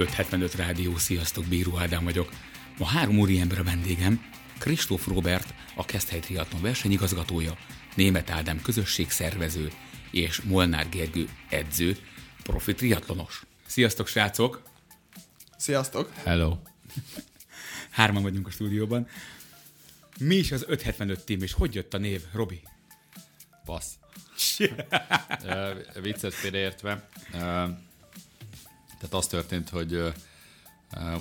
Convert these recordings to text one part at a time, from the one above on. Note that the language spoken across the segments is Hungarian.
575 Rádió, sziasztok, Bíró Ádám vagyok. Ma három úri ember a vendégem, Kristóf Robert, a Keszthely Triatlon versenyigazgatója, Német Ádám közösségszervező és Molnár Gergő edző, profi triatlonos. Sziasztok, srácok! Sziasztok! Hello! Hárman vagyunk a stúdióban. Mi is az 575 tím, és hogy jött a név, Robi? Passz. uh, viccet félreértve. Uh, tehát az történt, hogy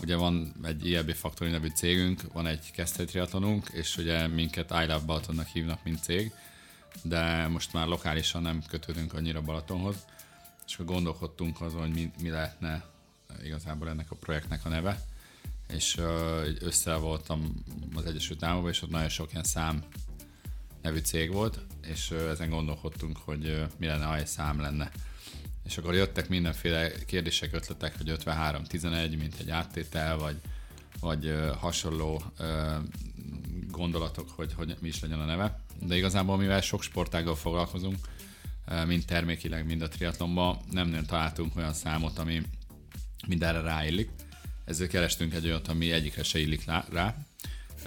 ugye van egy ILB Factory nevű cégünk, van egy Keszthely triatlonunk, és ugye minket I Balatonnak hívnak, mint cég, de most már lokálisan nem kötődünk annyira Balatonhoz, és akkor gondolkodtunk azon, hogy mi, mi lehetne igazából ennek a projektnek a neve, és össze voltam az Egyesült Államokban, és ott nagyon sok ilyen szám nevű cég volt, és ezen gondolkodtunk, hogy mi lenne, ha egy szám lenne. És akkor jöttek mindenféle kérdések, ötletek, hogy 53-11, mint egy áttétel, vagy, vagy hasonló gondolatok, hogy, hogy mi is legyen a neve. De igazából, mivel sok sportággal foglalkozunk, mind termékileg, mind a triatlonban, nem nagyon találtunk olyan számot, ami mindenre ráillik ezért kerestünk egy olyat, ami egyikre se illik rá.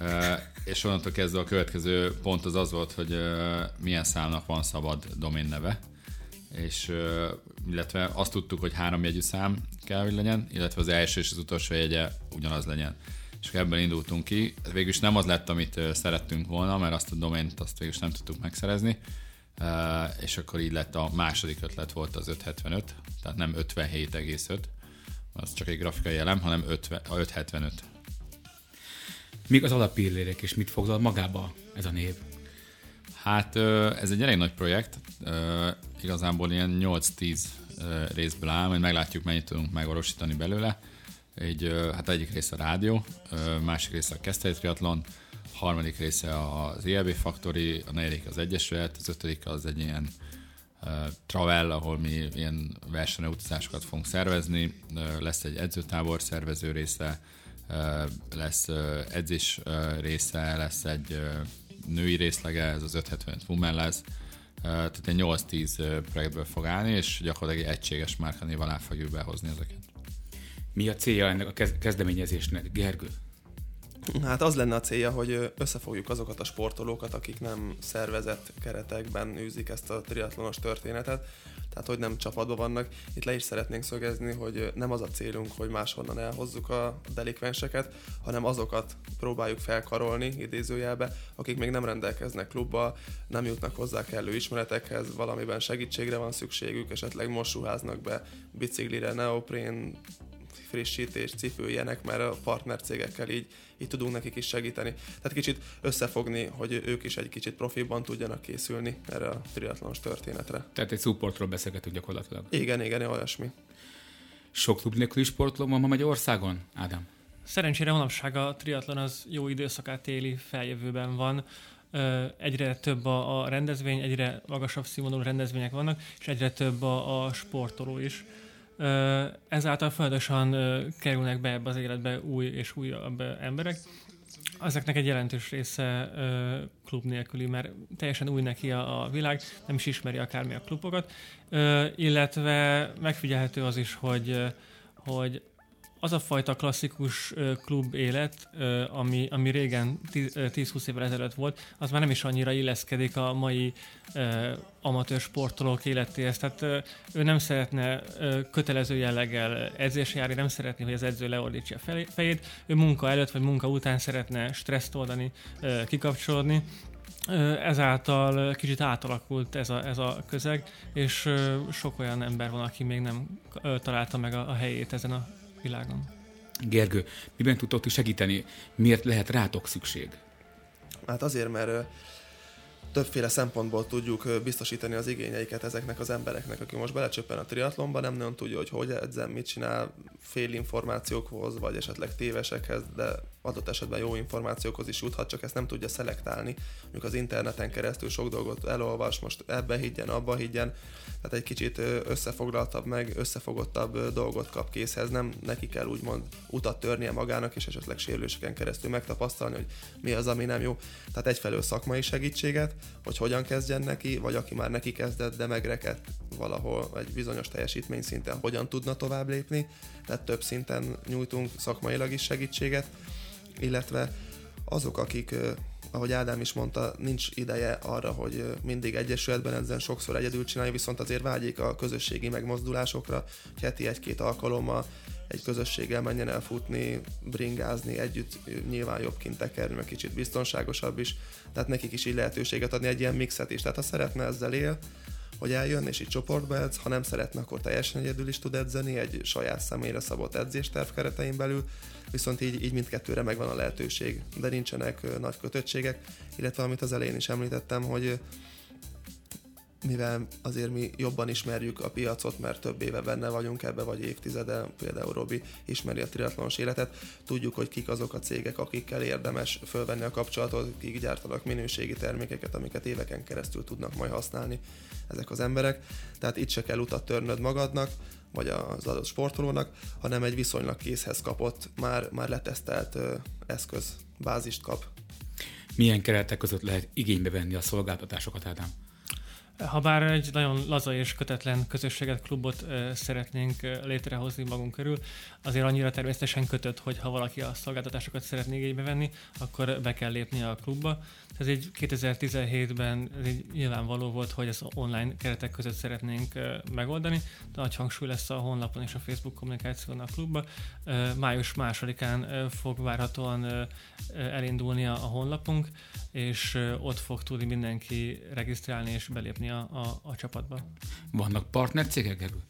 Uh, és onnantól kezdve a következő pont az az volt, hogy milyen számnak van szabad domén neve, és illetve azt tudtuk, hogy három jegyű szám kell, hogy legyen, illetve az első és az utolsó jegye ugyanaz legyen. És ebben indultunk ki. Végül is nem az lett, amit szerettünk volna, mert azt a domént azt végül is nem tudtuk megszerezni, és akkor így lett a második ötlet volt az 575, tehát nem 57,5, az csak egy grafikai elem, hanem 50, a 575. Mik az alapillérek, és mit foglal magába ez a név? Hát ez egy elég nagy projekt, igazából ilyen 8-10 részből áll, majd meglátjuk, mennyit tudunk megvalósítani belőle. Egy, hát egyik része a rádió, másik része a Keszthely Triathlon, harmadik része az ILB Factory, a negyedik az Egyesület, az ötödik az egy ilyen travel, ahol mi ilyen versenyutazásokat fogunk szervezni, lesz egy edzőtábor szervező része, lesz edzés része, lesz egy női részlege, ez az 575 Women lesz, tehát egy 8-10 projektből fog állni, és gyakorlatilag egy egységes márkanév alá fogjuk behozni ezeket. Mi a célja ennek a kezdeményezésnek, Gergő? Hát az lenne a célja, hogy összefogjuk azokat a sportolókat, akik nem szervezett keretekben űzik ezt a triatlonos történetet, tehát hogy nem csapatban vannak. Itt le is szeretnénk szögezni, hogy nem az a célunk, hogy máshonnan elhozzuk a delikvenseket, hanem azokat próbáljuk felkarolni idézőjelbe, akik még nem rendelkeznek klubba, nem jutnak hozzá kellő ismeretekhez, valamiben segítségre van szükségük, esetleg most ruháznak be biciklire, neoprén, frissítés, cipő, ilyenek, mert a partnercégekkel így, így tudunk nekik is segíteni. Tehát kicsit összefogni, hogy ők is egy kicsit profiban tudjanak készülni erre a triatlonos történetre. Tehát egy supportról beszélgetünk gyakorlatilag. Igen, igen, olyasmi. Sok klub nélküli sportló van ma Magyarországon, Ádám? Szerencsére manapság a triatlon az jó időszakát éli, feljövőben van. Egyre több a, rendezvény, egyre magasabb színvonalú rendezvények vannak, és egyre több a, a sportoló is ezáltal folyamatosan kerülnek be ebbe az életbe új és újabb emberek. Ezeknek egy jelentős része klub nélküli, mert teljesen új neki a, a világ, nem is ismeri akármi a klubokat, illetve megfigyelhető az is, hogy hogy az a fajta klasszikus klub élet, ami, ami régen 10-20 évvel ezelőtt volt, az már nem is annyira illeszkedik a mai amatőr sportolók életéhez. Tehát ő nem szeretne kötelező jelleggel edzésre járni, nem szeretné, hogy az edző leordítsa a fejét. Ő munka előtt vagy munka után szeretne stresszt oldani, kikapcsolódni. Ezáltal kicsit átalakult ez a, ez a közeg, és sok olyan ember van, aki még nem találta meg a, a helyét ezen a világon. Gergő, miben tudtok segíteni? Miért lehet rátok szükség? Hát azért, mert többféle szempontból tudjuk biztosítani az igényeiket ezeknek az embereknek, aki most belecsöppen a triatlonba, nem nagyon tudja, hogy hogy edzem, mit csél, fél információkhoz, vagy esetleg tévesekhez, de adott esetben jó információkhoz is juthat, csak ezt nem tudja szelektálni. Mondjuk az interneten keresztül sok dolgot elolvas, most ebbe higgyen, abba higgyen, tehát egy kicsit összefoglaltabb, meg összefogottabb dolgot kap készhez, nem neki kell úgymond utat törnie magának, és esetleg sérüléseken keresztül megtapasztalni, hogy mi az, ami nem jó. Tehát egyfelől szakmai segítséget, hogy hogyan kezdjen neki, vagy aki már neki kezdett, de megrekedt valahol egy bizonyos teljesítmény szinten, hogyan tudna tovább lépni, tehát több szinten nyújtunk szakmailag is segítséget, illetve azok, akik ahogy Ádám is mondta, nincs ideje arra, hogy mindig egyesületben ezen sokszor egyedül csinálja, viszont azért vágyik a közösségi megmozdulásokra, hogy heti egy-két alkalommal egy közösséggel menjen el futni, bringázni, együtt nyilván jobb kint tekerni, meg kicsit biztonságosabb is, tehát nekik is így lehetőséget adni egy ilyen mixet is. Tehát ha szeretne ezzel él, hogy eljön és így csoportba edz, ha nem szeretne, akkor teljesen egyedül is tud edzeni, egy saját személyre szabott edzésterv keretein belül, viszont így, így mindkettőre megvan a lehetőség, de nincsenek nagy kötöttségek, illetve amit az elején is említettem, hogy mivel azért mi jobban ismerjük a piacot, mert több éve benne vagyunk ebbe, vagy évtizede, például Robi ismeri a triatlonos életet, tudjuk, hogy kik azok a cégek, akikkel érdemes fölvenni a kapcsolatot, kik gyártanak minőségi termékeket, amiket éveken keresztül tudnak majd használni ezek az emberek. Tehát itt se kell utat törnöd magadnak, vagy az adott sportolónak, hanem egy viszonylag készhez kapott, már, már letesztelt eszköz, bázist kap. Milyen keretek között lehet igénybe venni a szolgáltatásokat, Ádám? Ha bár egy nagyon laza és kötetlen közösséget, klubot szeretnénk létrehozni magunk körül, azért annyira természetesen kötött, hogy ha valaki a szolgáltatásokat szeretné igénybe venni, akkor be kell lépni a klubba. Ez egy 2017-ben ez egy nyilvánvaló volt, hogy ezt online keretek között szeretnénk megoldani. De nagy hangsúly lesz a honlapon és a Facebook kommunikáción a klubba. Május másodikán fog várhatóan elindulni a honlapunk, és ott fog tudni mindenki regisztrálni és belépni a, a, a csapatba. Vannak partnercégek erről?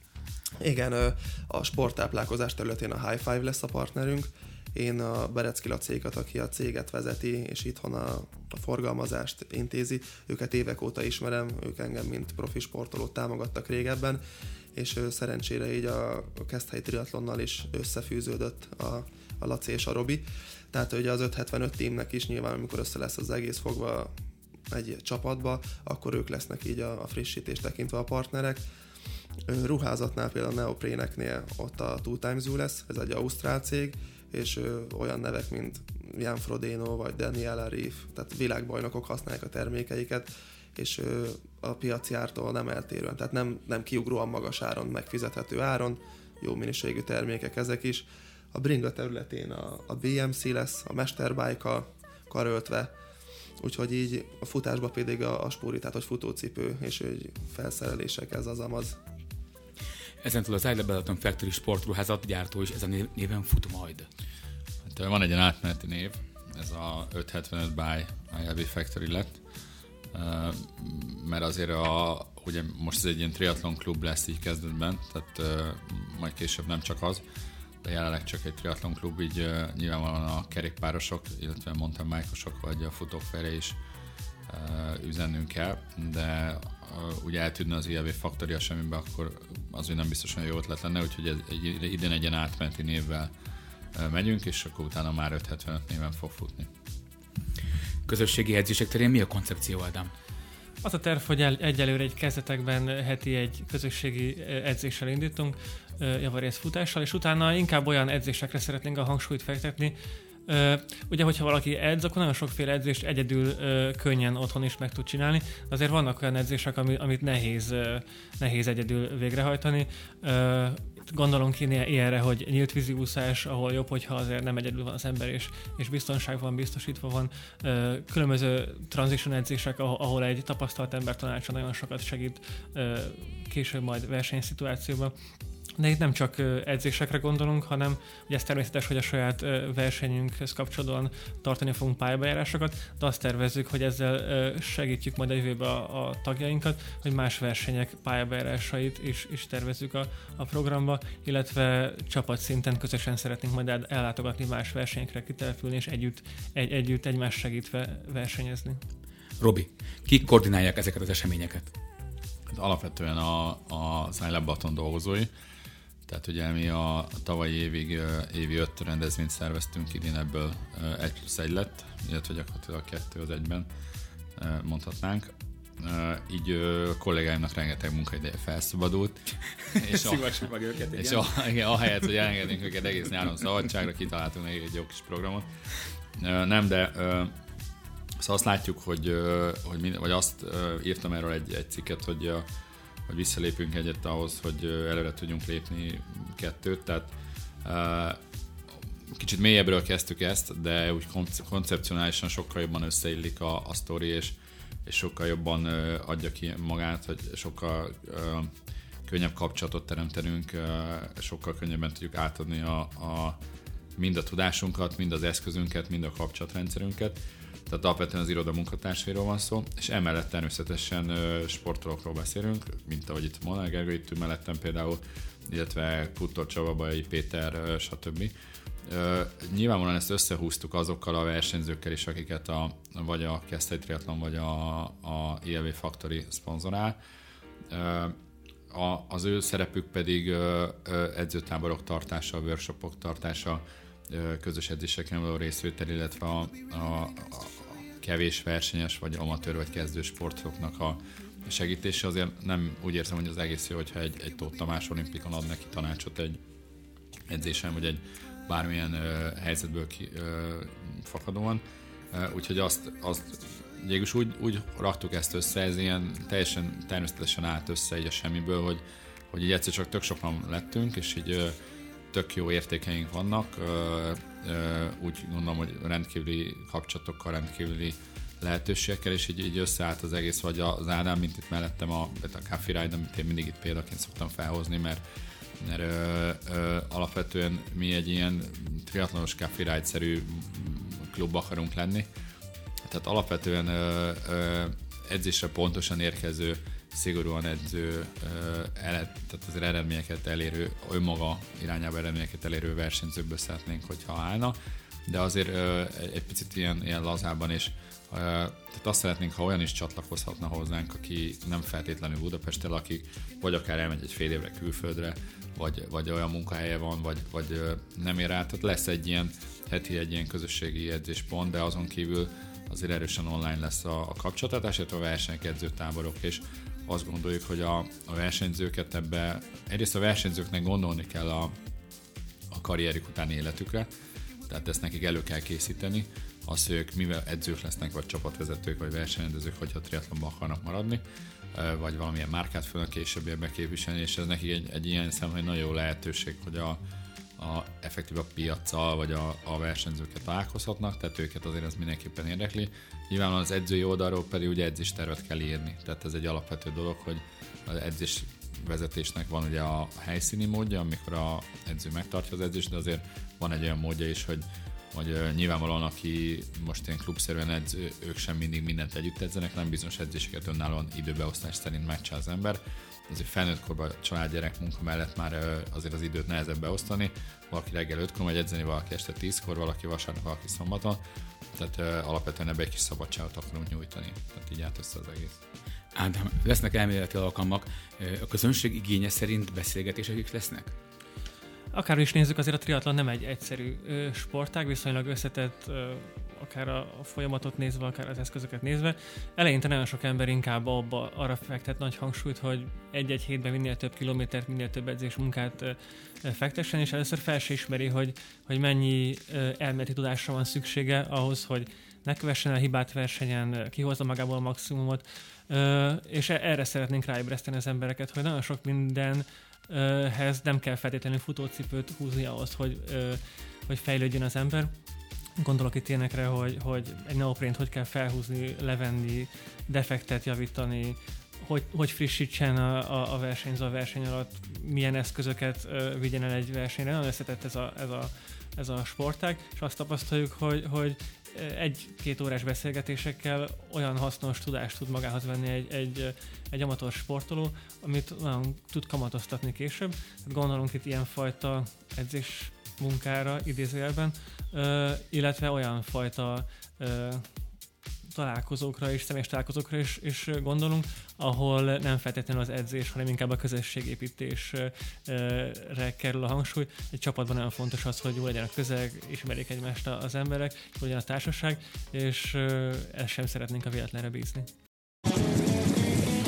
Igen, a sporttáplálkozás területén a High Five lesz a partnerünk. Én a Berecki Lacékat, aki a céget vezeti, és itthon a, a forgalmazást intézi, őket évek óta ismerem, ők engem mint profi sportolót támogattak régebben, és szerencsére így a, a Keszthely Triatlonnal is összefűződött a, a Laci és a Robi. Tehát ugye az 575 tímnek is nyilván, amikor össze lesz az egész fogva egy csapatba, akkor ők lesznek így a, a frissítés tekintve a partnerek. Ruházatnál például a Neopréneknél ott a Two Times Zoo lesz, ez egy ausztrál cég, és olyan nevek, mint Jan Frodeno vagy Daniel Arif, tehát világbajnokok használják a termékeiket, és a piaci ártól nem eltérően, tehát nem, nem kiugróan magas áron, megfizethető áron, jó minőségű termékek ezek is. A bringa területén a, a BMC lesz, a Mesterbike karöltve, úgyhogy így a futásba pedig a, a spóri, tehát hogy futócipő és hogy felszerelések, ez az amaz. Ezentúl az Isle Balaton Factory sportruházat gyártó is ezen néven fut majd. Hát, van egy ilyen átmeneti név, ez a 575 by ILB Factory lett, mert azért a, ugye most ez egy ilyen triatlon klub lesz így kezdetben, tehát majd később nem csak az, de jelenleg csak egy triatlon klub, így uh, nyilvánvalóan a kerékpárosok, illetve mountain bike vagy a futók felé is uh, üzennünk kell, de uh, ugye eltűnne az ILV faktoria semmibe, akkor az nem biztos, hogy jó ötlet lenne, úgyhogy ez, egy, idén egy ilyen átmeneti névvel uh, megyünk, és akkor utána már 575 néven fog futni. Közösségi edzések terén mi a koncepció, Ádám? Az a terv, hogy egyelőre egy kezdetekben heti egy közösségi edzéssel indítunk, javarész futással, és utána inkább olyan edzésekre szeretnénk a hangsúlyt fektetni, Uh, ugye, hogyha valaki edz, akkor nagyon sokféle edzést egyedül könnyen otthon is meg tud csinálni, azért vannak olyan edzések, ami, amit nehéz, nehéz egyedül végrehajtani. Uh, gondolunk ilyenre, hogy nyílt vízi úszás, ahol jobb, hogyha azért nem egyedül van az ember, és, és biztonság van, biztosítva van. Különböző transition edzések, ahol, egy tapasztalt ember tanácsa nagyon sokat segít később majd versenyszituációban. De itt nem csak edzésekre gondolunk, hanem ugye ez természetes, hogy a saját versenyünkhez kapcsolódóan tartani fogunk pályabejárásokat, de azt tervezzük, hogy ezzel segítjük majd a jövőbe a, a tagjainkat, hogy más versenyek pályabejárásait is, is tervezzük a, a programba, illetve csapatszinten közösen szeretnénk majd ellátogatni más versenyekre, kitelepülni és együtt, egy, együtt egymás segítve versenyezni. Robi, kik koordinálják ezeket az eseményeket? Hát alapvetően a, a Silent Button dolgozói, Tehát ugye mi a tavalyi évig évi öt rendezvényt szerveztünk, idén ebből egy plusz egy lett, illetve gyakorlatilag kettő az egyben mondhatnánk. Így a kollégáimnak rengeteg munkaideje felszabadult. és a, meg őket, és a, igen, ahelyett, hogy elengednénk őket egész nyáron szabadságra, kitaláltunk még egy jó kis programot. Nem, de szóval azt látjuk, hogy, hogy mind, vagy azt írtam erről egy, egy cikket, hogy hogy visszalépünk egyet ahhoz, hogy előre tudjunk lépni kettőt, tehát kicsit mélyebbről kezdtük ezt, de úgy koncepcionálisan sokkal jobban összeillik a, a sztori, és, és sokkal jobban adja ki magát, hogy sokkal könnyebb kapcsolatot teremtenünk, sokkal könnyebben tudjuk átadni a, a, mind a tudásunkat, mind az eszközünket, mind a kapcsolatrendszerünket tehát alapvetően az iroda munkatársairól van szó, és emellett természetesen ö, sportolókról beszélünk, mint ahogy itt Molnár Gergely itt mellettem például, illetve Puttor Csaba, Bajai Péter, ö, stb. Ö, nyilvánvalóan ezt összehúztuk azokkal a versenyzőkkel is, akiket a, vagy a Keszthely Triathlon, vagy a, a ILV Factory szponzorál. A, az ő szerepük pedig ö, edzőtáborok tartása, workshopok tartása, közös edzéseken való részvétel, illetve a, a, a kevés versenyes, vagy amatőr, vagy kezdő sportolóknak a segítése. Azért nem úgy érzem, hogy az egész jó, hogyha egy, egy Tóth Tamás olimpikon ad neki tanácsot egy edzésen, vagy egy bármilyen ö, helyzetből ki, ö, fakadóan. Úgyhogy azt, azt végülis úgy, úgy raktuk ezt össze, ez ilyen teljesen természetesen állt össze így a semmiből, hogy, hogy így egyszer csak tök sokan lettünk, és így tök jó értékeink vannak, úgy gondolom, hogy rendkívüli kapcsolatokkal, rendkívüli lehetőségekkel, és így, így összeállt az egész, vagy az Ádám, mint itt mellettem a, a Coffee Ride, amit én mindig itt példaként szoktam felhozni, mert, mert ö, ö, alapvetően mi egy ilyen triatlonos Coffee Ride-szerű klub akarunk lenni. Tehát alapvetően ö, ö, edzésre pontosan érkező szigorúan edző, tehát az eredményeket elérő, önmaga irányába eredményeket elérő versenyzőkből szeretnénk, hogyha állna, de azért egy picit ilyen, ilyen lazában is tehát azt szeretnénk, ha olyan is csatlakozhatna hozzánk, aki nem feltétlenül Budapesttel, aki vagy akár elmegy egy fél évre külföldre, vagy, vagy olyan munkahelye van, vagy, vagy nem ér át. Tehát lesz egy ilyen heti egy ilyen közösségi edzéspont, de azon kívül azért erősen online lesz a, a kapcsolatás, illetve a versenyek, edzőtáborok, és azt gondoljuk, hogy a, a versenyzőket ebbe, egyrészt a versenyzőknek gondolni kell a, a karrierük utáni életükre, tehát ezt nekik elő kell készíteni, az, hogy ők mivel edzők lesznek, vagy csapatvezetők, vagy versenyrendezők, hogyha triatlonban akarnak maradni, vagy valamilyen márkát fognak később képviselni, és ez nekik egy, egy ilyen szemben nagyon jó lehetőség, hogy a, a, effektív a piaccal, vagy a, a versenyzőket találkozhatnak, tehát őket azért ez mindenképpen érdekli. Nyilván az edzői oldalról pedig ugye edzéstervet kell írni, tehát ez egy alapvető dolog, hogy az edzés vezetésnek van ugye a helyszíni módja, amikor a edző megtartja az edzést, de azért van egy olyan módja is, hogy hogy nyilvánvalóan, aki most ilyen klubszerűen edz, ők sem mindig mindent együtt edzenek, nem bizonyos edzéseket önállóan időbeosztás szerint megcsinál az ember, azért felnőtt korban család gyerek munka mellett már azért az időt nehezebb beosztani. Valaki reggel 5-kor megy edzeni, valaki este 10-kor, valaki vasárnap, valaki szombaton. Tehát alapvetően ebbe egy kis szabadságot akarunk nyújtani. Tehát így át össze az egész. Ádám, lesznek elméleti alkalmak. A közönség igénye szerint beszélgetések is lesznek? Akár is nézzük, azért a triatlon nem egy egyszerű sportág, viszonylag összetett akár a, folyamatot nézve, akár az eszközöket nézve. Eleinte nagyon sok ember inkább abba, arra fektet nagy hangsúlyt, hogy egy-egy hétben minél több kilométert, minél több edzés munkát fektessen, és először fel se ismeri, hogy, hogy mennyi elméleti tudásra van szüksége ahhoz, hogy ne kövessen el hibát versenyen, kihozza magából a maximumot, és e-, erre szeretnénk ráébreszteni az embereket, hogy nagyon sok mindenhez nem kell feltétlenül futócipőt húzni ahhoz, hogy, hogy fejlődjön az ember, Gondolok itt ilyenekre, hogy, hogy egy neoprént hogy kell felhúzni, levenni, defektet javítani, hogy, hogy frissítsen a, a, a versenyző a verseny alatt, milyen eszközöket uh, vigyen el egy versenyre. Nagyon összetett ez a, ez a, ez a sportág, és azt tapasztaljuk, hogy, hogy egy-két órás beszélgetésekkel olyan hasznos tudást tud magához venni egy, egy, egy amatőr sportoló, amit nagyon tud kamatoztatni később. Gondolunk itt ilyenfajta edzés munkára idézőjelben, illetve olyan fajta találkozókra és személyes találkozókra is, is gondolunk, ahol nem feltétlenül az edzés, hanem inkább a közösségépítésre kerül a hangsúly. Egy csapatban nagyon fontos az, hogy jó legyen a közeg, ismerjék egymást az emberek, jó legyen a társaság, és ezt sem szeretnénk a véletlenre bízni.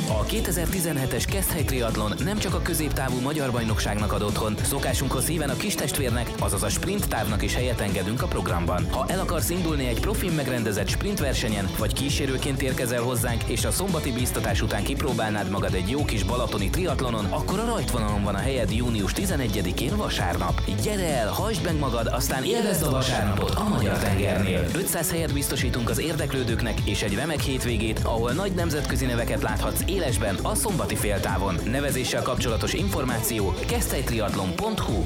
A 2017-es Keszthely Triathlon nem csak a középtávú magyar bajnokságnak ad otthon, szokásunkhoz híven a kis testvérnek, azaz a sprint távnak is helyet engedünk a programban. Ha el akarsz indulni egy profin megrendezett sprint versenyen, vagy kísérőként érkezel hozzánk, és a szombati bíztatás után kipróbálnád magad egy jó kis balatoni triatlonon, akkor a rajtvonalon van a helyed június 11-én vasárnap. Gyere el, hajtsd meg magad, aztán élvezd a vasárnapot a Magyar tengernél. 500 helyet biztosítunk az érdeklődőknek, és egy remek hétvégét, ahol nagy nemzetközi neveket láthatsz élesben a szombati féltávon. Nevezéssel kapcsolatos információ keszthelytriatlon.hu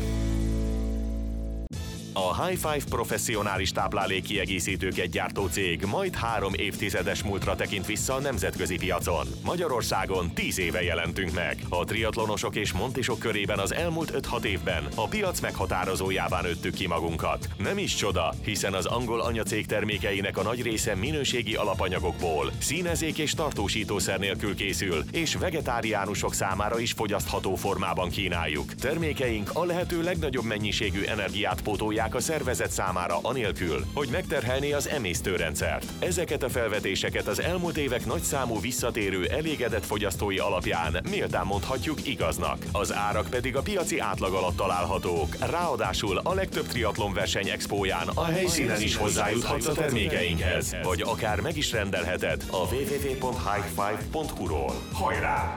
a High Five professzionális táplálékkiegészítőket gyártó cég majd három évtizedes múltra tekint vissza a nemzetközi piacon. Magyarországon tíz éve jelentünk meg. A triatlonosok és montisok körében az elmúlt 5-6 évben a piac meghatározójában öttük ki magunkat. Nem is csoda, hiszen az angol anyacég termékeinek a nagy része minőségi alapanyagokból, színezék és tartósítószer nélkül készül, és vegetáriánusok számára is fogyasztható formában kínáljuk. Termékeink a lehető legnagyobb mennyiségű energiát pótolják a szervezet számára anélkül, hogy megterhelné az emésztőrendszert. Ezeket a felvetéseket az elmúlt évek nagyszámú visszatérő elégedett fogyasztói alapján méltán mondhatjuk igaznak. Az árak pedig a piaci átlag alatt találhatók. Ráadásul a legtöbb triatlon verseny expóján a helyszínen is hozzájuthatsz a termékeinkhez, vagy akár meg is rendelheted a www.high5.hu-ról. Hajrá!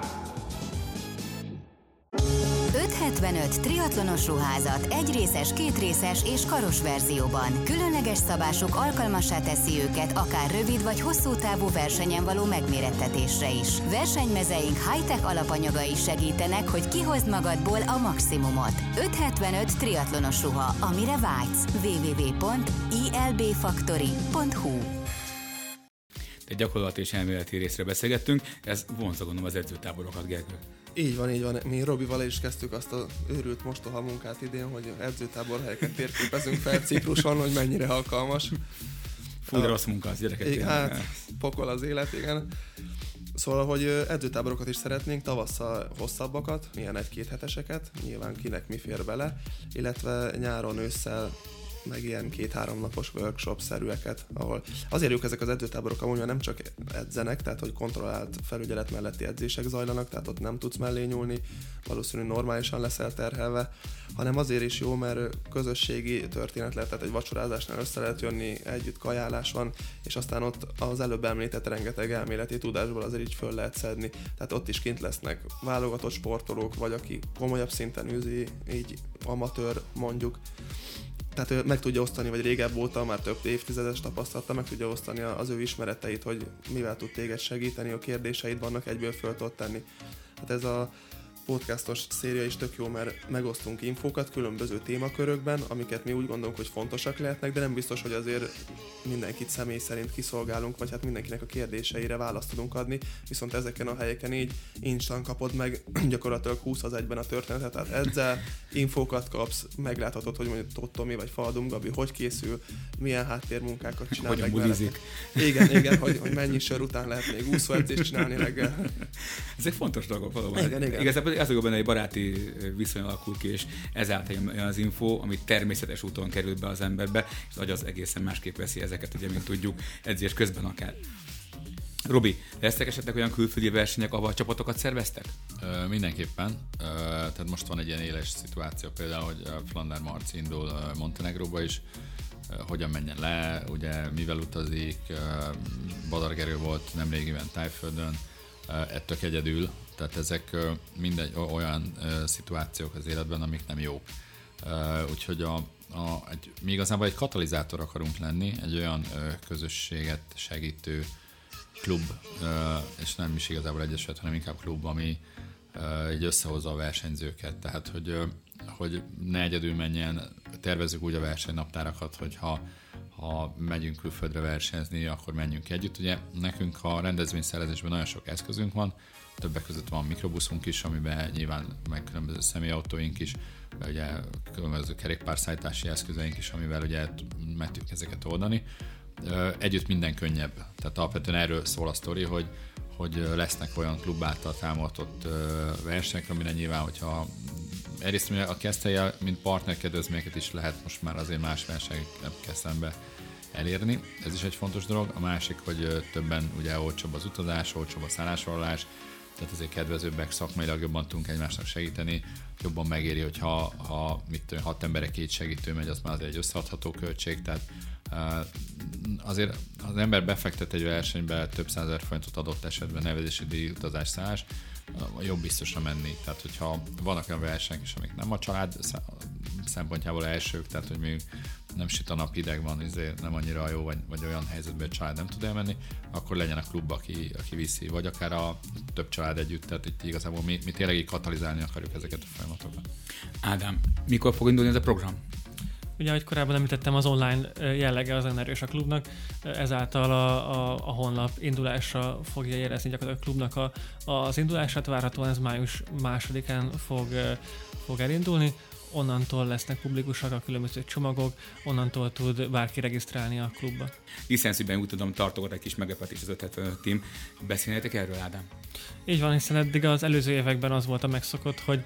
575 triatlonos ruházat egy részes, két részes és karos verzióban. Különleges szabásuk alkalmassá teszi őket akár rövid vagy hosszú távú versenyen való megmérettetésre is. Versenymezeink high-tech alapanyagai segítenek, hogy kihozd magadból a maximumot. 575 triatlonos ruha, amire vágysz. www.ilbfactory.hu Egy gyakorlati és elméleti részre beszélgettünk, ez vonza gondolom az edzőtáborokat, Gergő. Így van, így van. Mi Robival is kezdtük azt az őrült mostoha munkát idén, hogy edzőtábor helyeket térképezünk fel Cipruson, hogy mennyire alkalmas. Fú, de rossz munka az gyerekek. Igen, hát, pokol az élet, igen. Szóval, hogy edzőtáborokat is szeretnénk, tavasszal hosszabbakat, milyen egy-két heteseket, nyilván kinek mi fér bele, illetve nyáron, ősszel meg ilyen két-három napos workshop-szerűeket, ahol azért jók ezek az edzőtáborok, amúgy nem csak edzenek, tehát hogy kontrollált felügyelet melletti edzések zajlanak, tehát ott nem tudsz mellé nyúlni, valószínűleg normálisan leszel terhelve, hanem azért is jó, mert közösségi történet lehet, tehát egy vacsorázásnál össze lehet jönni, együtt kajálás van, és aztán ott az előbb említett rengeteg elméleti tudásból azért így föl lehet szedni. Tehát ott is kint lesznek válogatott sportolók, vagy aki komolyabb szinten űzi, így amatőr mondjuk, tehát ő meg tudja osztani, vagy régebb óta, már több évtizedes tapasztalata, meg tudja osztani az ő ismereteit, hogy mivel tud téged segíteni, a kérdéseid vannak, egyből föl tenni. Hát ez a podcastos széria is tök jó, mert megosztunk infókat különböző témakörökben, amiket mi úgy gondolunk, hogy fontosak lehetnek, de nem biztos, hogy azért mindenkit személy szerint kiszolgálunk, vagy hát mindenkinek a kérdéseire választ tudunk adni, viszont ezeken a helyeken így instant kapod meg gyakorlatilag 20 az egyben a történetet, tehát ezzel infókat kapsz, megláthatod, hogy mondjuk Tomi vagy Faldum Gabi hogy készül, milyen háttérmunkákat csinál. Hogyan budizik. Igen, igen, hogy, hogy mennyi sör után lehet még úszóedzést csinálni reggel. Ezek fontos dolgok valóban. Igen, igen. Igazából az a benne egy baráti viszony alakul ki, és ezáltal jön az info, amit természetes úton kerül be az emberbe, és az az egészen másképp veszi ezeket, ugye, mint tudjuk, edzés közben akár. Robi, lesznek esetleg olyan külföldi versenyek, ahol csapatokat szerveztek? Ö, mindenképpen. Ö, tehát most van egy ilyen éles szituáció, például, hogy Flander Marci indul Montenegróba is, hogyan menjen le, ugye mivel utazik, Badar Gerő volt nemrégiben Tájföldön, ettől egyedül, tehát ezek mindegy olyan szituációk az életben, amik nem jók. Úgyhogy a, a, egy, mi igazából egy katalizátor akarunk lenni, egy olyan közösséget segítő klub, és nem is igazából egyesület, hanem inkább klub, ami így összehozza a versenyzőket. Tehát, hogy, hogy ne egyedül menjen, tervezzük úgy a versenynaptárakat, hogy ha megyünk külföldre versenyezni, akkor menjünk együtt. Ugye nekünk a rendezvényszervezésben nagyon sok eszközünk van, többek között van mikrobuszunk is, amiben nyilván meg különböző személyautóink is, ugye különböző kerékpárszállítási eszközeink is, amivel ugye meg tudjuk ezeket oldani. együtt minden könnyebb. Tehát alapvetően erről szól a sztori, hogy, hogy lesznek olyan klub által támogatott versenyek, amire nyilván, hogyha egyrészt a kesztelje, mint partner kedvezményeket is lehet most már azért más versenyekkel szembe elérni. Ez is egy fontos dolog. A másik, hogy többen ugye olcsóbb az utazás, olcsóbb a szállásvállalás, tehát azért kedvezőbbek, szakmailag jobban tudunk egymásnak segíteni, jobban megéri, hogyha ha, mit tudom, hat emberek két segítő megy, az már azért egy összeadható költség, tehát azért az ember befektet egy versenybe több százezer forintot adott esetben nevezési díj, utazás, szállás, jobb biztosra menni. Tehát, hogyha vannak olyan versenyek is, amik nem a család szempontjából elsők, tehát, hogy még nem süt a nap hideg van, izé, nem annyira jó, vagy, vagy olyan helyzetben, a család nem tud elmenni, akkor legyen a klub, aki, aki viszi, vagy akár a több család együtt, tehát itt igazából mi, mi tényleg katalizálni akarjuk ezeket a folyamatokat. Ádám, mikor fog indulni ez a program? Ugye, ahogy korábban említettem, az online jellege az erős a klubnak, ezáltal a, a, a honlap indulásra fogja jelezni gyakorlatilag a klubnak a, az indulását, várhatóan ez május másodikán fog, fog elindulni onnantól lesznek publikusak a különböző csomagok, onnantól tud bárki regisztrálni a klubba. Licenszűben úgy tudom, tartogat egy kis meglepetés az 575 team. Beszélnétek erről, Ádám? Így van, hiszen eddig az előző években az volt a megszokott, hogy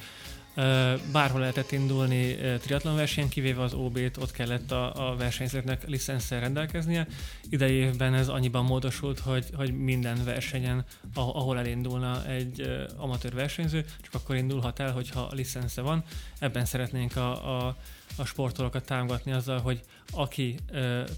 Bárhol lehetett indulni triatlon versenyen, kivéve az OB-t, ott kellett a, a versenyzőknek licenszer rendelkeznie. Idei évben ez annyiban módosult, hogy, hogy minden versenyen, ahol elindulna egy amatőr versenyző, csak akkor indulhat el, hogyha licensze van. Ebben szeretnénk a, a a sportolókat támogatni azzal, hogy aki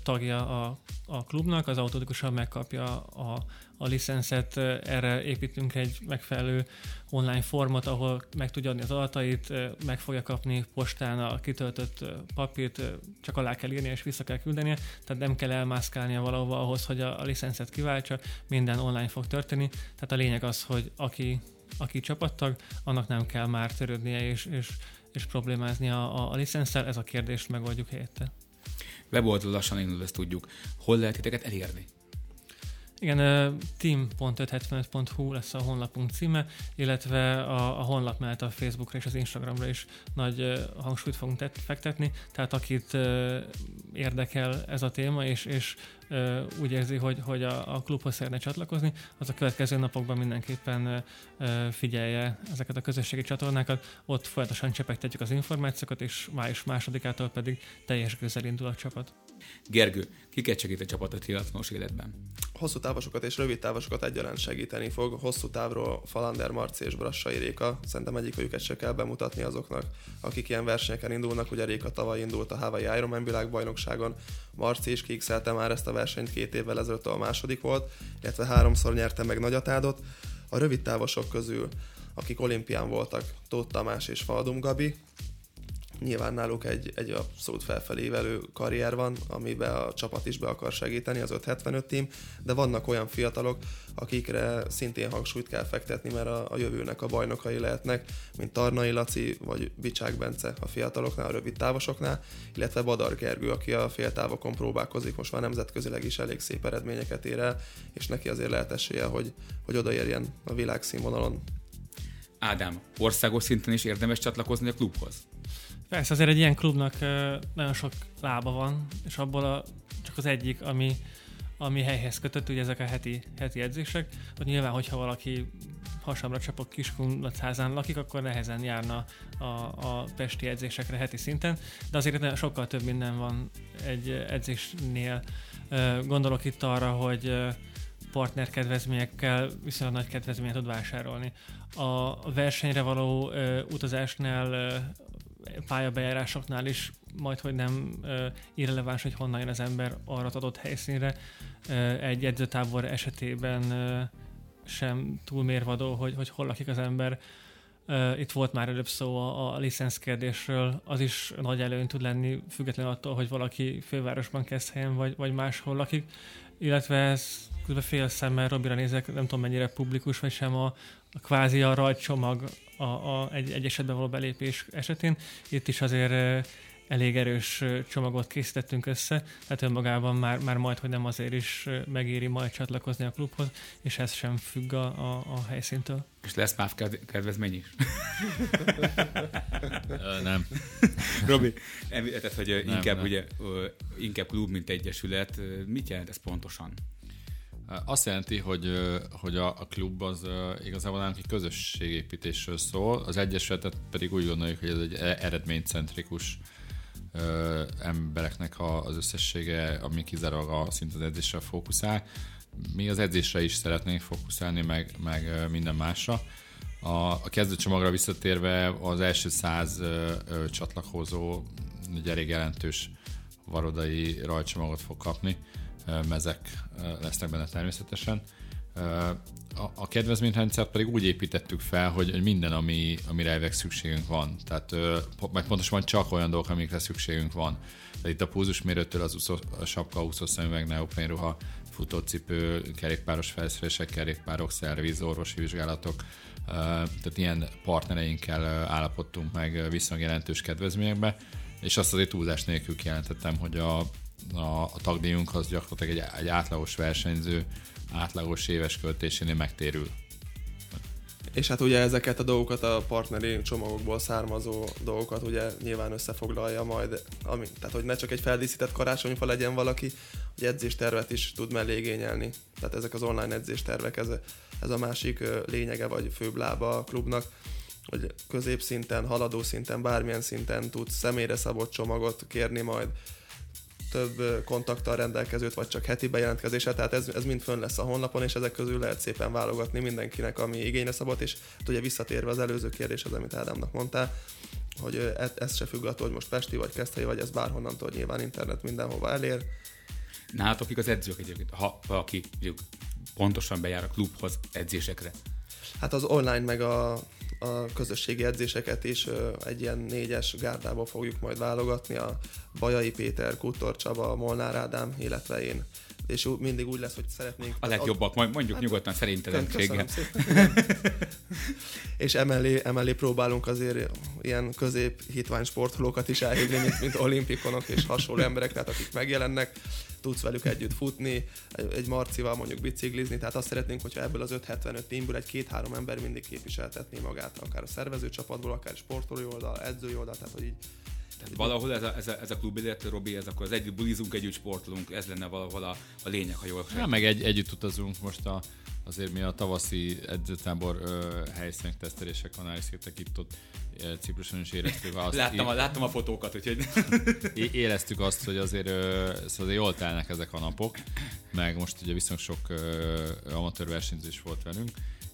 tagja a, a klubnak, az automatikusan megkapja a, a licenszet, erre építünk egy megfelelő online formot, ahol meg tudja adni az adatait, meg fogja kapni postán a kitöltött papírt, csak alá kell írni és vissza kell küldenie, tehát nem kell elmászkálnia valahova ahhoz, hogy a, a licenszet kiváltsa, minden online fog történni, tehát a lényeg az, hogy aki, aki csapattag, annak nem kell már törődnie és, és, és problémázni a, a, a licenszel, ez a kérdést megoldjuk helyette. Weboldal lassan indul, ezt tudjuk. Hol lehet titeket elérni? Igen, team.575.hu lesz a honlapunk címe, illetve a, a honlap mellett a Facebookra és az Instagramra is nagy hangsúlyt fogunk tet, fektetni, tehát akit érdekel ez a téma, és, és úgy érzi, hogy, hogy a, a klubhoz szeretne csatlakozni, az a következő napokban mindenképpen figyelje ezeket a közösségi csatornákat, ott folyamatosan csepegtetjük az információkat, és május másodikától pedig teljes gőzzel indul a csapat. Gergő, kiket segít a csapat a triatlonos életben? Hosszú távosokat és rövid távosokat egyaránt segíteni fog. Hosszú távról Falander, Marci és Brassai Réka. Szerintem egyik se kell bemutatni azoknak, akik ilyen versenyeken indulnak. Ugye Réka tavaly indult a Hawaii Ironman világbajnokságon, Marci is kiixelte már ezt a versenyt két évvel ezelőtt, a második volt, illetve háromszor nyerte meg Nagyatádot. A rövid távosok közül akik olimpián voltak, Tóth Tamás és Faldum Gabi, Nyilván náluk egy, egy abszolút felfelévelő karrier van, amiben a csapat is be akar segíteni, az 575 team, de vannak olyan fiatalok, akikre szintén hangsúlyt kell fektetni, mert a, a jövőnek a bajnokai lehetnek, mint Tarnai Laci vagy Bicsák Bence a fiataloknál, a rövid távosoknál, illetve Badar Gergő, aki a féltávokon próbálkozik, most már nemzetközileg is elég szép eredményeket ér el, és neki azért lehet esélye, hogy, hogy odaérjen a világszínvonalon. Ádám, országos szinten is érdemes csatlakozni a klubhoz? Persze, azért egy ilyen klubnak nagyon sok lába van, és abból a, csak az egyik, ami, ami helyhez kötött, ugye ezek a heti, heti edzések, hogy nyilván, hogyha valaki hasamra csapok Kiskunlacházán lakik, akkor nehezen járna a, a pesti edzésekre heti szinten, de azért sokkal több minden van egy edzésnél. Gondolok itt arra, hogy partner kedvezményekkel viszonylag nagy kedvezményt tud vásárolni. A versenyre való utazásnál pályabejárásoknál is majd, hogy nem irreleváns, hogy honnan jön az ember arra az adott helyszínre. Egy edzőtábor esetében sem túl mérvadó, hogy, hogy hol lakik az ember. Itt volt már előbb szó a, a licensz kérdésről, az is nagy előny tud lenni, függetlenül attól, hogy valaki fővárosban kezd helyen, vagy, vagy máshol lakik. Illetve ez közben fél szemmel Robira nézek, nem tudom mennyire publikus, vagy sem a, a kvázi a rajtcsomag a, a, egy, egy esetben való belépés esetén. Itt is azért elég erős csomagot készítettünk össze, tehát önmagában már, már majd, hogy nem azért is megéri majd csatlakozni a klubhoz, és ez sem függ a, a, a helyszíntől. És lesz MÁV kedvezmény is? nem. Robi, említett, hogy nem, inkább, nem. Ugye, inkább klub, mint egyesület. Mit jelent ez pontosan? Azt jelenti, hogy, hogy a, a klub az igazából nálunk egy közösségépítésről szól, az egyesületet pedig úgy gondoljuk, hogy ez egy e-, eredménycentrikus embereknek az összessége, ami kizárólag a szint az edzésre fókuszál. Mi az edzésre is szeretnénk fókuszálni, meg, meg minden másra. A, a kezdőcsomagra visszatérve az első száz csatlakozó egy elég jelentős varodai rajcsomagot fog kapni, mezek lesznek benne természetesen. A, kedvezményrendszert pedig úgy építettük fel, hogy minden, ami, amire elvek szükségünk van. Tehát meg pontosan csak olyan dolgok, amikre szükségünk van. Tehát itt a púzusmérőtől az úszó, a sapka, úszószemüveg, neoprénruha, futócipő, kerékpáros felszerelések, kerékpárok, szerviz, orvosi vizsgálatok, tehát ilyen partnereinkkel állapodtunk meg viszonylag jelentős kedvezményekbe, és azt azért túlzás nélkül kijelentettem, hogy a, a, a tagdíjunk az gyakorlatilag egy, egy átlagos versenyző átlagos éves költésénél megtérül. És hát ugye ezeket a dolgokat, a partneri csomagokból származó dolgokat ugye nyilván összefoglalja majd, ami, tehát hogy ne csak egy feldíszített karácsonyfa legyen valaki, hogy edzéstervet is tud mellé igényelni. Tehát ezek az online edzéstervek, ez, ez a másik lényege vagy főbb lába a klubnak, hogy középszinten, haladó szinten, bármilyen szinten tud személyre szabott csomagot kérni majd, több kontakttal rendelkezőt, vagy csak heti bejelentkezése, tehát ez, ez mind fönn lesz a honlapon, és ezek közül lehet szépen válogatni mindenkinek, ami igényre szabott, és hát ugye visszatérve az előző kérdéshez, amit Ádámnak mondtál, hogy ez, ez se függ attól, hogy most Pesti vagy Keszthely vagy, ez bárhonnan tud nyilván internet mindenhova elér. Nálatok az edzők egyébként, ha valaki pontosan bejár a klubhoz edzésekre? Hát az online meg a a közösségi edzéseket is egy ilyen négyes gárdába fogjuk majd válogatni, a Bajai Péter, Kutor Csaba, Molnár Ádám, illetve én. És mindig úgy lesz, hogy szeretnénk... A legjobbak, majd mondjuk hát, nyugodtan szerintelenséggel. és emellé, emellé próbálunk azért ilyen közép hitvány sportolókat is elhívni, mint, mint olimpikonok és hasonló emberek, tehát akik megjelennek, tudsz velük együtt futni, egy, egy marcival mondjuk biciklizni, tehát azt szeretnénk, hogyha ebből az 575 tímből egy két-három ember mindig képviseltetné magát, akár a szervezőcsapatból, akár sportolói oldal, edzői oldal, tehát hogy így tehát valahol ez a, ez a, ez a klub, illetve Robi, ez akkor az együtt bulizunk, együtt sportolunk, ez lenne valahol a, a lényeg, ha jól Ja, meg egy, együtt utazunk most a, azért mi a tavaszi edzőtábor helyszínek tesztelések van itt ott Cipruson is éreztük azt. láttam, a, láttam a fotókat, úgyhogy... éreztük azt, hogy azért, szóval jól telnek ezek a napok, meg most ugye viszonylag sok amatőr versenyzés volt velünk,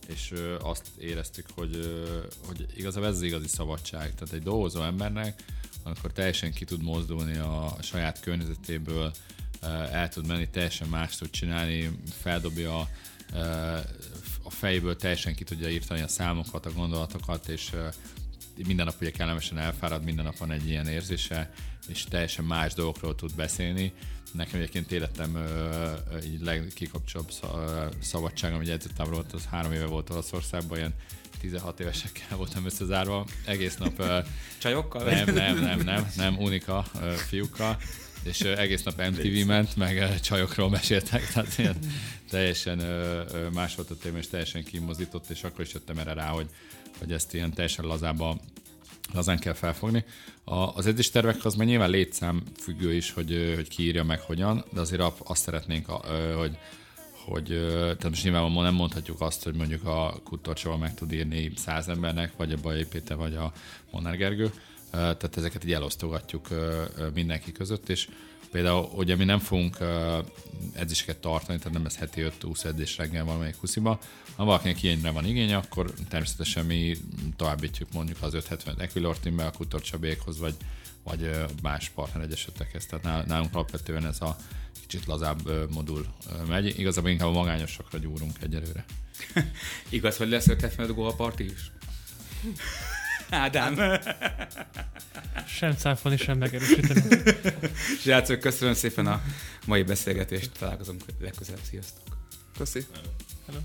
és azt éreztük, hogy, hogy igazából ez az igazi szabadság. Tehát egy dolgozó embernek akkor teljesen ki tud mozdulni a saját környezetéből, el tud menni, teljesen más tud csinálni, feldobja a, a fejből, teljesen ki tudja írtani a számokat, a gondolatokat, és minden nap ugye kellemesen elfárad, minden nap van egy ilyen érzése, és teljesen más dolgokról tud beszélni. Nekem egyébként életem így legkikapcsolóbb szabadságom, hogy edzőtábor volt, az három éve volt Olaszországban, ilyen 16 évesekkel voltam összezárva, egész nap... Csajokkal? Nem, nem, nem, nem, nem, unika fiúkkal, és egész nap MTV ment, meg csajokról meséltek, tehát ilyen teljesen más volt a téma, és teljesen kimozdított, és akkor is jöttem erre rá, hogy, hogy ezt ilyen teljesen lazába lazán kell felfogni. A, az edzéstervek az már nyilván létszám függő is, hogy, hogy ki írja meg hogyan, de azért azt szeretnénk, hogy hogy tehát most nyilván nem mondhatjuk azt, hogy mondjuk a Kutorcsóval meg tud írni száz embernek, vagy a Bajai Péter, vagy a Monár Gergő, tehát ezeket így elosztogatjuk mindenki között, és például ugye mi nem fogunk edzéseket tartani, tehát nem lesz heti 5-20 edzés reggel valamelyik husziba. Ha valakinek ilyenre van igénye, akkor természetesen mi továbbítjuk mondjuk az 570 Equilor a Kutorcsabékhoz, vagy, vagy más partner egyesetekhez. Tehát nálunk alapvetően ez a kicsit lazább modul megy. Igazából inkább a magányosakra gyúrunk egyelőre. Igaz, hogy lesz ötlet a parti is? Ádám. Sem cáfolni, sem megerősíteni. Srácok, köszönöm szépen a mai beszélgetést. Találkozunk legközelebb. Sziasztok. Köszi. Hello.